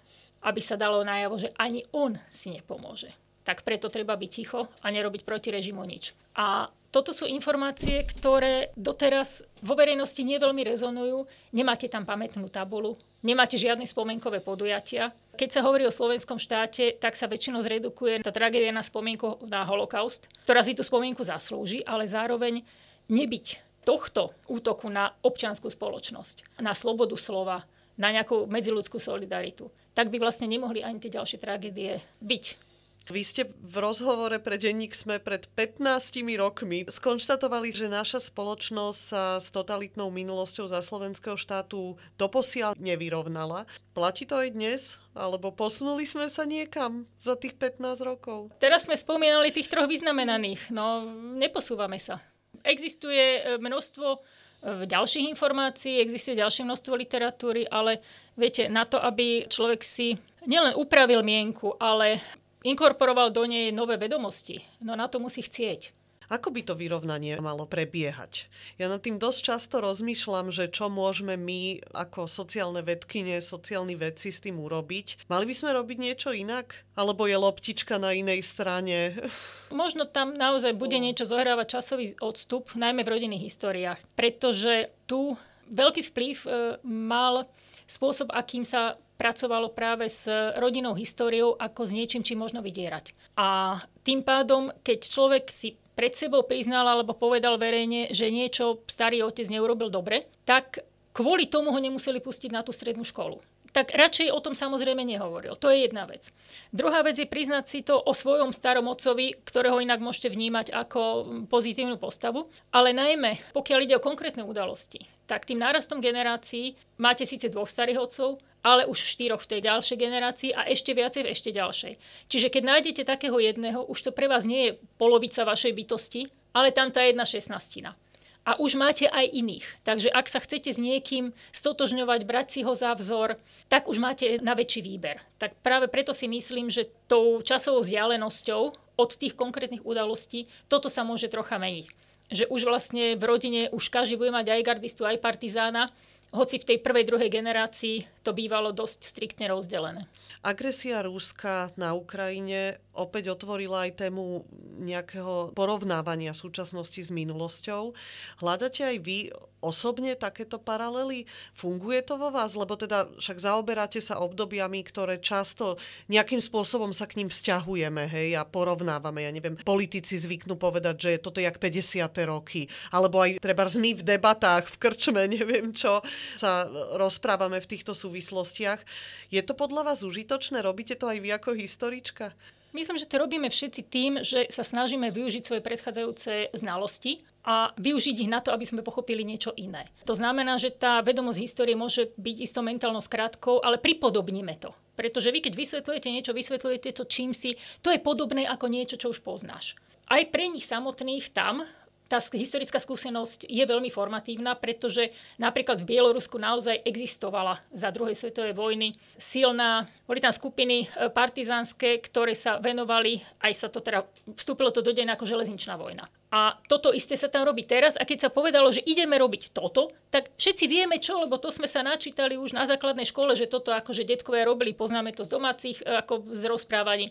aby sa dalo najavo, že ani on si nepomôže. Tak preto treba byť ticho a nerobiť proti režimu nič. A toto sú informácie, ktoré doteraz vo verejnosti neveľmi rezonujú. Nemáte tam pamätnú tabulu, nemáte žiadne spomenkové podujatia. Keď sa hovorí o slovenskom štáte, tak sa väčšinou zredukuje tá tragédia na spomienku na holokaust, ktorá si tú spomienku zaslúži, ale zároveň nebyť tohto útoku na občianskú spoločnosť, na slobodu slova, na nejakú medziludskú solidaritu, tak by vlastne nemohli ani tie ďalšie tragédie byť. Vy ste v rozhovore pre denník sme pred 15 rokmi skonštatovali, že naša spoločnosť sa s totalitnou minulosťou za slovenského štátu doposiaľ nevyrovnala. Platí to aj dnes? Alebo posunuli sme sa niekam za tých 15 rokov? Teraz sme spomínali tých troch vyznamenaných. No, neposúvame sa. Existuje e, množstvo ďalších informácií, existuje ďalšie množstvo literatúry, ale viete, na to, aby človek si nielen upravil mienku, ale inkorporoval do nej nové vedomosti. No na to musí chcieť. Ako by to vyrovnanie malo prebiehať? Ja nad tým dosť často rozmýšľam, že čo môžeme my ako sociálne vedkyne, sociálni vedci s tým urobiť. Mali by sme robiť niečo inak? Alebo je loptička na inej strane? Možno tam naozaj bude niečo zohrávať časový odstup, najmä v rodinných históriách. Pretože tu veľký vplyv e, mal spôsob, akým sa pracovalo práve s rodinnou históriou ako s niečím, či možno vydierať. A tým pádom, keď človek si pred sebou priznal alebo povedal verejne, že niečo starý otec neurobil dobre, tak kvôli tomu ho nemuseli pustiť na tú strednú školu tak radšej o tom samozrejme nehovoril. To je jedna vec. Druhá vec je priznať si to o svojom starom otcovi, ktorého inak môžete vnímať ako pozitívnu postavu. Ale najmä, pokiaľ ide o konkrétne udalosti, tak tým nárastom generácií máte síce dvoch starých otcov, ale už štyroch v tej ďalšej generácii a ešte viacej v ešte ďalšej. Čiže keď nájdete takého jedného, už to pre vás nie je polovica vašej bytosti, ale tam tá jedna šestnastina a už máte aj iných. Takže ak sa chcete s niekým stotožňovať, brať si ho za vzor, tak už máte na väčší výber. Tak práve preto si myslím, že tou časovou vzdialenosťou od tých konkrétnych udalostí toto sa môže trocha meniť. Že už vlastne v rodine už každý bude mať aj gardistu, aj partizána, hoci v tej prvej, druhej generácii to bývalo dosť striktne rozdelené. Agresia Rúska na Ukrajine opäť otvorila aj tému nejakého porovnávania súčasnosti s minulosťou. Hľadáte aj vy osobne takéto paralely? Funguje to vo vás? Lebo teda však zaoberáte sa obdobiami, ktoré často nejakým spôsobom sa k ním vzťahujeme hej, a porovnávame. Ja neviem, politici zvyknú povedať, že toto je jak 50. roky. Alebo aj treba my v debatách, v krčme, neviem čo, sa rozprávame v týchto súvislostiach. Je to podľa vás užitočné? Robíte to aj vy ako historička? Myslím, že to robíme všetci tým, že sa snažíme využiť svoje predchádzajúce znalosti a využiť ich na to, aby sme pochopili niečo iné. To znamená, že tá vedomosť histórie môže byť isto mentálnou skrátkou, ale pripodobníme to. Pretože vy, keď vysvetľujete niečo, vysvetľujete to čím si, to je podobné ako niečo, čo už poznáš. Aj pre nich samotných tam tá historická skúsenosť je veľmi formatívna, pretože napríklad v Bielorusku naozaj existovala za druhej svetovej vojny silná, boli tam skupiny e, partizánske, ktoré sa venovali, aj sa to teda, vstúpilo to do deň ako železničná vojna. A toto isté sa tam robí teraz a keď sa povedalo, že ideme robiť toto, tak všetci vieme čo, lebo to sme sa načítali už na základnej škole, že toto akože detkovia robili, poznáme to z domácich e, ako z rozprávaní.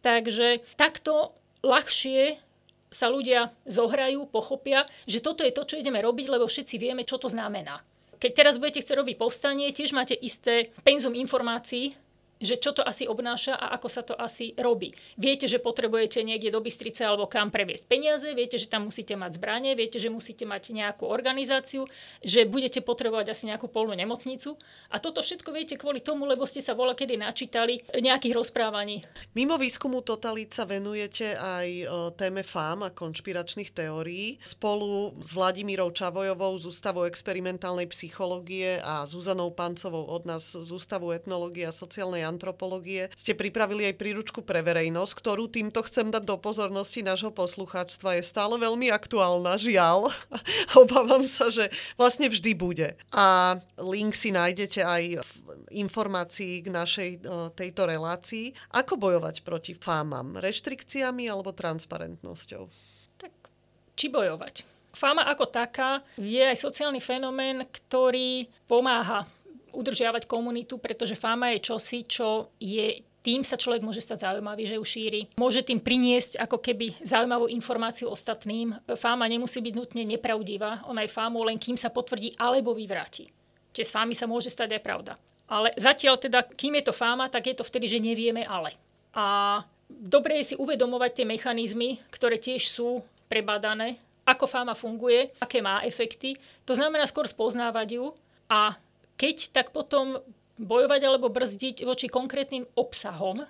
Takže takto ľahšie sa ľudia zohrajú, pochopia, že toto je to, čo ideme robiť, lebo všetci vieme, čo to znamená. Keď teraz budete chcieť robiť povstanie, tiež máte isté penzum informácií, že čo to asi obnáša a ako sa to asi robí. Viete, že potrebujete niekde do Bystrice alebo kam previesť peniaze, viete, že tam musíte mať zbranie, viete, že musíte mať nejakú organizáciu, že budete potrebovať asi nejakú polnú nemocnicu. A toto všetko viete kvôli tomu, lebo ste sa vola kedy načítali nejakých rozprávaní. Mimo výskumu totalít sa venujete aj e, téme fám a konšpiračných teórií. Spolu s Vladimírou Čavojovou z Ústavu experimentálnej psychológie a Zuzanou Pancovou od nás z Ústavu etnológie a sociálnej antropológie ste pripravili aj príručku pre verejnosť, ktorú týmto chcem dať do pozornosti nášho poslucháčstva. Je stále veľmi aktuálna, žiaľ. Obávam sa, že vlastne vždy bude. A link si nájdete aj v informácii k našej tejto relácii. Ako bojovať proti fámam? Reštrikciami alebo transparentnosťou? Tak či bojovať? Fáma ako taká je aj sociálny fenomén, ktorý pomáha udržiavať komunitu, pretože fáma je čosi, čo je tým sa človek môže stať zaujímavý, že ju šíri. Môže tým priniesť ako keby zaujímavú informáciu ostatným. Fáma nemusí byť nutne nepravdivá, ona je fámou len kým sa potvrdí alebo vyvráti. Čiže s fámy sa môže stať aj pravda. Ale zatiaľ teda, kým je to fáma, tak je to vtedy, že nevieme ale. A dobre je si uvedomovať tie mechanizmy, ktoré tiež sú prebadané, ako fáma funguje, aké má efekty. To znamená skôr spoznávať ju a keď, tak potom bojovať alebo brzdiť voči konkrétnym obsahom,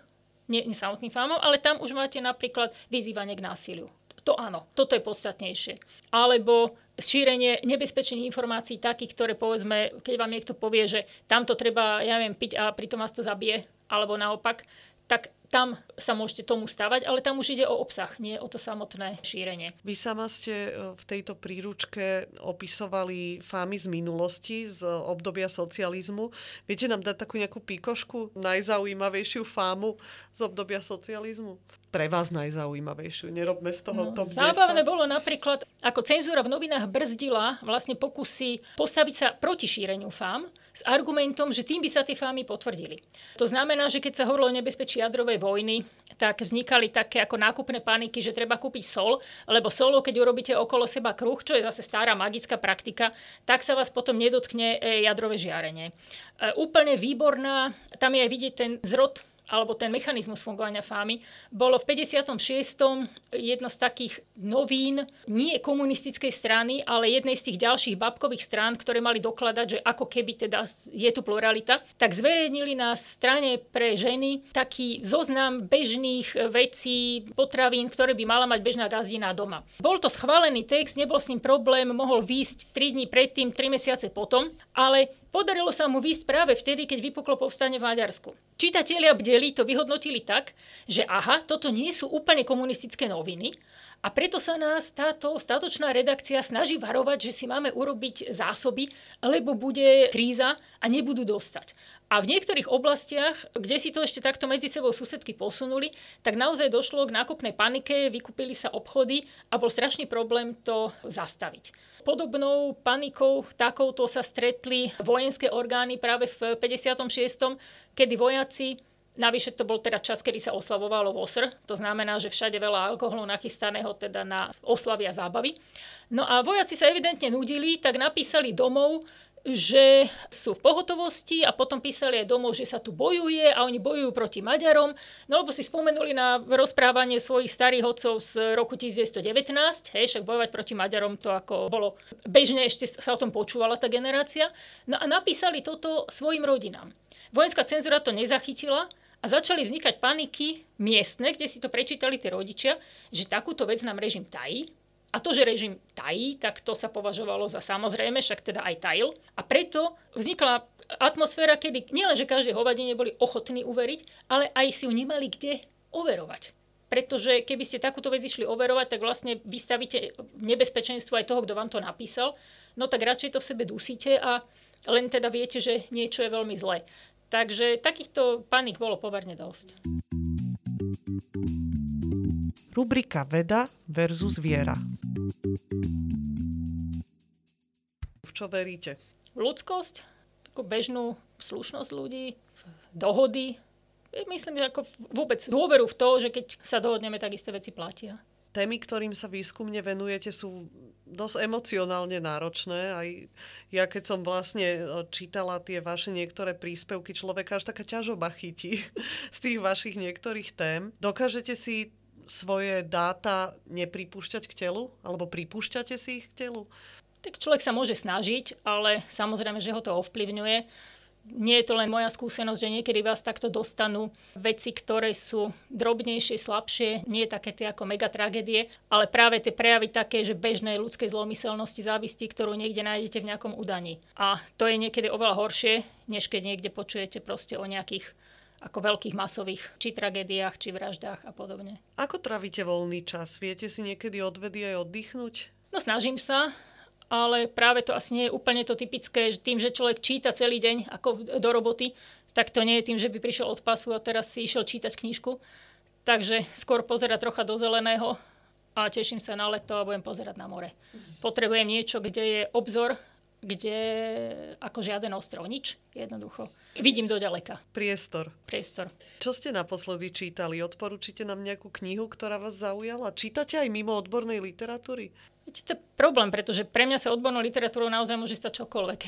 nie, nie samotným fámom, ale tam už máte napríklad vyzývanie k násiliu. To áno, toto je podstatnejšie. Alebo šírenie nebezpečných informácií takých, ktoré povedzme, keď vám niekto povie, že tamto treba, ja neviem, piť a pritom vás to zabije, alebo naopak, tak tam sa môžete tomu stavať, ale tam už ide o obsah, nie o to samotné šírenie. Vy sama ste e, v tejto príručke opisovali fámy z minulosti, z obdobia socializmu. Viete nám dať takú nejakú píkošku, najzaujímavejšiu fámu z obdobia socializmu? Pre vás najzaujímavejšiu? Nerobme z toho no, top 10. Zábavné bolo napríklad, ako cenzúra v novinách brzdila vlastne pokusy postaviť sa proti šíreniu fám s argumentom, že tým by sa tie fámy potvrdili. To znamená, že keď sa hovorilo o nebezpečí jadrovej vojny, tak vznikali také ako nákupné paniky, že treba kúpiť sol, lebo solo, keď urobíte okolo seba kruh, čo je zase stará magická praktika, tak sa vás potom nedotkne e, jadrové žiarenie. E, úplne výborná, tam je aj vidieť ten zrod alebo ten mechanizmus fungovania fámy, bolo v 56. jedno z takých novín nie komunistickej strany, ale jednej z tých ďalších babkových strán, ktoré mali dokladať, že ako keby teda je tu pluralita, tak zverejnili na strane pre ženy taký zoznam bežných vecí, potravín, ktoré by mala mať bežná gazdina doma. Bol to schválený text, nebol s ním problém, mohol výjsť 3 dní predtým, 3 mesiace potom, ale Podarilo sa mu výsť práve vtedy, keď vypuklo povstanie v Maďarsku. Čitatelia bdeli to vyhodnotili tak, že aha, toto nie sú úplne komunistické noviny a preto sa nás táto statočná redakcia snaží varovať, že si máme urobiť zásoby, lebo bude kríza a nebudú dostať. A v niektorých oblastiach, kde si to ešte takto medzi sebou susedky posunuli, tak naozaj došlo k nákupnej panike, vykúpili sa obchody a bol strašný problém to zastaviť. Podobnou panikou takouto sa stretli vojenské orgány práve v 56., kedy vojaci Navyše to bol teda čas, kedy sa oslavovalo VOSR, to znamená, že všade veľa alkoholu nachystaného teda na oslavy a zábavy. No a vojaci sa evidentne nudili, tak napísali domov, že sú v pohotovosti a potom písali aj domov, že sa tu bojuje a oni bojujú proti Maďarom, no lebo si spomenuli na rozprávanie svojich starých hodcov z roku 1919, hej, však bojovať proti Maďarom to ako bolo bežne, ešte sa o tom počúvala tá generácia, no a napísali toto svojim rodinám. Vojenská cenzúra to nezachytila a začali vznikať paniky miestne, kde si to prečítali tie rodičia, že takúto vec nám režim tají, a to, že režim tají, tak to sa považovalo za samozrejme, však teda aj tajil. A preto vznikla atmosféra, kedy nielenže každé hovadenie boli ochotní uveriť, ale aj si ju nemali kde overovať. Pretože keby ste takúto vec išli overovať, tak vlastne vystavíte nebezpečenstvo aj toho, kto vám to napísal. No tak radšej to v sebe dusíte a len teda viete, že niečo je veľmi zlé. Takže takýchto panik bolo pomerne dosť. Rubrika Veda versus viera. V čo veríte? Ľudskosť, takú bežnú slušnosť ľudí, dohody. Myslím, že ako vôbec dôveru v to, že keď sa dohodneme, tak isté veci platia. Témy, ktorým sa výskumne venujete, sú dosť emocionálne náročné. Aj ja, keď som vlastne e, čítala tie vaše niektoré príspevky, človeka až taká ťažoba chytí z tých vašich niektorých tém. Dokážete si svoje dáta nepripúšťať k telu? Alebo pripúšťate si ich k telu? Tak človek sa môže snažiť, ale samozrejme, že ho to ovplyvňuje. Nie je to len moja skúsenosť, že niekedy vás takto dostanú veci, ktoré sú drobnejšie, slabšie, nie také tie ako megatragédie, ale práve tie prejavy také, že bežnej ľudskej zlomyselnosti závisti, ktorú niekde nájdete v nejakom udaní. A to je niekedy oveľa horšie, než keď niekde počujete proste o nejakých ako veľkých masových či tragédiách, či vraždách a podobne. Ako trávite voľný čas? Viete si niekedy odvedy aj oddychnúť? No snažím sa, ale práve to asi nie je úplne to typické, že tým, že človek číta celý deň ako do roboty, tak to nie je tým, že by prišiel od pasu a teraz si išiel čítať knižku. Takže skôr pozerať trocha do zeleného a teším sa na leto a budem pozerať na more. Potrebujem niečo, kde je obzor, kde ako žiaden ostrov, nič, jednoducho Vidím do ďaleka. Priestor. Priestor. Čo ste naposledy čítali? Odporúčite nám nejakú knihu, ktorá vás zaujala? Čítate aj mimo odbornej literatúry? Viete, to je problém, pretože pre mňa sa odbornou literatúrou naozaj môže stať čokoľvek.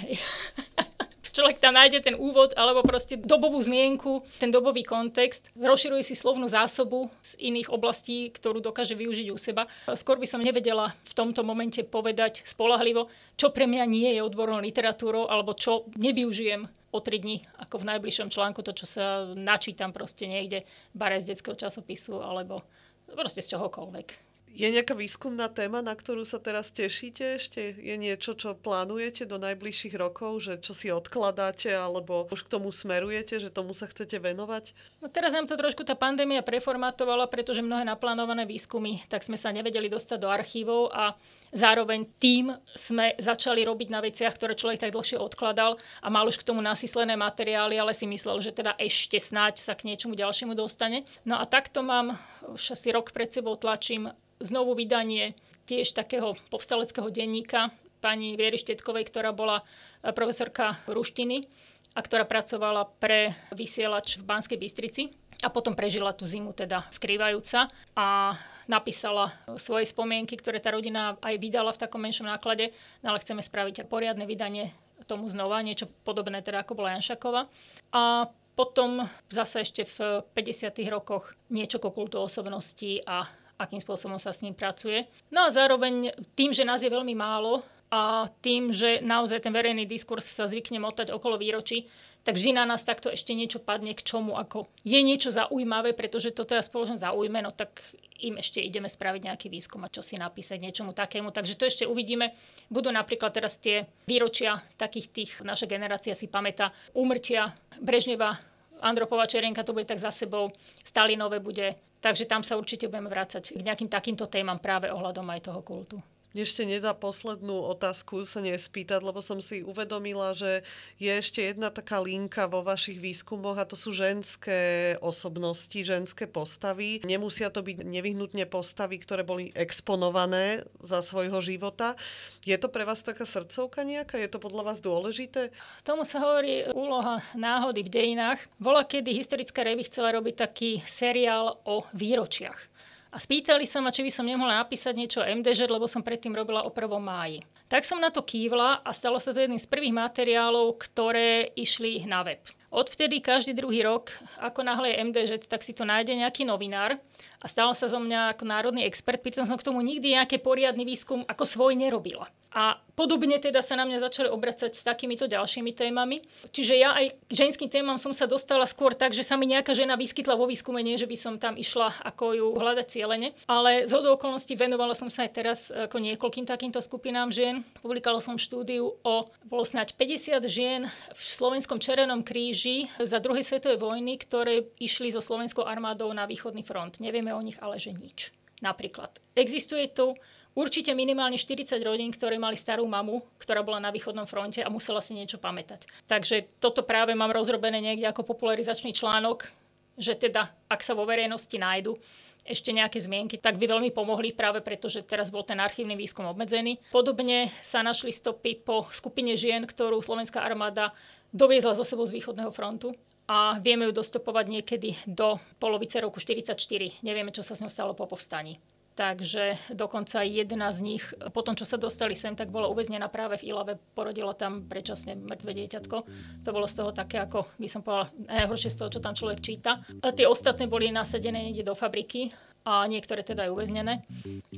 Človek tam nájde ten úvod alebo proste dobovú zmienku, ten dobový kontext, rozširuje si slovnú zásobu z iných oblastí, ktorú dokáže využiť u seba. Skôr by som nevedela v tomto momente povedať spolahlivo, čo pre mňa nie je odbornou literatúrou alebo čo nevyužijem o 3 dní, ako v najbližšom článku, to, čo sa načítam proste niekde, bare z detského časopisu, alebo proste z čohokoľvek. Je nejaká výskumná téma, na ktorú sa teraz tešíte ešte? Je niečo, čo plánujete do najbližších rokov, že čo si odkladáte, alebo už k tomu smerujete, že tomu sa chcete venovať? No teraz nám to trošku tá pandémia preformatovala, pretože mnohé naplánované výskumy, tak sme sa nevedeli dostať do archívov a Zároveň tým sme začali robiť na veciach, ktoré človek tak dlhšie odkladal a mal už k tomu nasyslené materiály, ale si myslel, že teda ešte snáď sa k niečomu ďalšiemu dostane. No a takto mám, už asi rok pred sebou tlačím znovu vydanie tiež takého povstaleckého denníka pani Viery Štetkovej, ktorá bola e, profesorka ruštiny a ktorá pracovala pre vysielač v Banskej Bystrici a potom prežila tú zimu teda skrývajúca a napísala svoje spomienky, ktoré tá rodina aj vydala v takom menšom náklade, no ale chceme spraviť poriadne vydanie tomu znova, niečo podobné teda ako bola Janšakova. A potom zase ešte v 50. rokoch niečo ko kultu osobnosti a akým spôsobom sa s ním pracuje. No a zároveň tým, že nás je veľmi málo a tým, že naozaj ten verejný diskurs sa zvykne motať okolo výročí, tak vždy na nás takto ešte niečo padne k čomu, ako je niečo zaujímavé, pretože to teda spoločnosť zaujme, no tak im ešte ideme spraviť nejaký výskum a čo si napísať niečomu takému. Takže to ešte uvidíme. Budú napríklad teraz tie výročia takých tých, naša generácia si pamätá, úmrtia Brežneva, Andropova Čerenka to bude tak za sebou, Stalinové bude. Takže tam sa určite budeme vrácať k nejakým takýmto témam práve ohľadom aj toho kultu ešte nedá poslednú otázku sa nespýtať, lebo som si uvedomila, že je ešte jedna taká linka vo vašich výskumoch a to sú ženské osobnosti, ženské postavy. Nemusia to byť nevyhnutne postavy, ktoré boli exponované za svojho života. Je to pre vás taká srdcovka nejaká? Je to podľa vás dôležité? Tomu sa hovorí úloha náhody v dejinách. Bola, kedy historická revy chcela robiť taký seriál o výročiach. A spýtali sa ma, či by som nemohla napísať niečo o MDŽ, lebo som predtým robila o 1. máji. Tak som na to kývla a stalo sa to jedným z prvých materiálov, ktoré išli na web. Odvtedy každý druhý rok, ako náhle je MDŽ, tak si to nájde nejaký novinár a stal sa zo mňa ako národný expert, pritom som k tomu nikdy nejaký poriadny výskum ako svoj nerobila. A podobne teda sa na mňa začali obracať s takýmito ďalšími témami. Čiže ja aj k ženským témam som sa dostala skôr tak, že sa mi nejaká žena vyskytla vo výskume, nie že by som tam išla ako ju hľadať cieľene. Ale z hodou okolností venovala som sa aj teraz ako niekoľkým takýmto skupinám žien. Publikovala som štúdiu o, bolo snáď 50 žien v slovenskom Červenom kríži za druhej svetovej vojny, ktoré išli so slovenskou armádou na východný front. Nevieme o nich ale, že nič. Napríklad. Existuje tu určite minimálne 40 rodín, ktoré mali starú mamu, ktorá bola na východnom fronte a musela si niečo pamätať. Takže toto práve mám rozrobené niekde ako popularizačný článok, že teda, ak sa vo verejnosti nájdu ešte nejaké zmienky, tak by veľmi pomohli práve preto, že teraz bol ten archívny výskum obmedzený. Podobne sa našli stopy po skupine žien, ktorú slovenská armáda doviezla zo sebou z východného frontu a vieme ju dostopovať niekedy do polovice roku 1944. Nevieme, čo sa s ňou stalo po povstaní. Takže dokonca jedna z nich, po tom, čo sa dostali sem, tak bola uväznená práve v Ilave, porodila tam predčasne mŕtve dieťatko. To bolo z toho také, ako by som povedala, najhoršie z toho, čo tam človek číta. A tie ostatné boli nasadené niekde do fabriky a niektoré teda aj uväznené,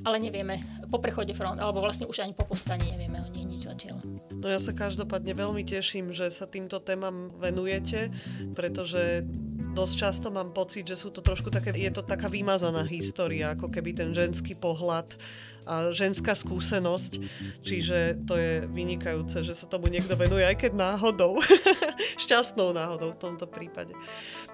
ale nevieme po prechode front, alebo vlastne už ani po postaní nevieme o nej nič zatiaľ. No ja sa každopádne veľmi teším, že sa týmto témam venujete, pretože dosť často mám pocit, že sú to trošku také, je to taká vymazaná história, ako keby ten ženský pohľad ženská skúsenosť, čiže to je vynikajúce, že sa tomu niekto venuje, aj keď náhodou. Šťastnou náhodou v tomto prípade.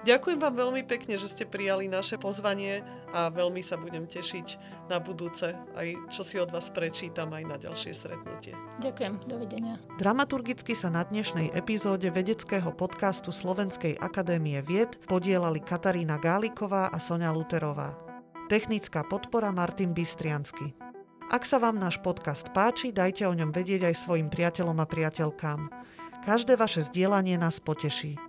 Ďakujem vám veľmi pekne, že ste prijali naše pozvanie a veľmi sa budem tešiť na budúce, aj čo si od vás prečítam aj na ďalšie stretnutie. Ďakujem, dovidenia. Dramaturgicky sa na dnešnej epizóde vedeckého podcastu Slovenskej akadémie vied podielali Katarína Gáliková a Sonia Luterová. Technická podpora Martin Bystriansky. Ak sa vám náš podcast páči, dajte o ňom vedieť aj svojim priateľom a priateľkám. Každé vaše zdieľanie nás poteší.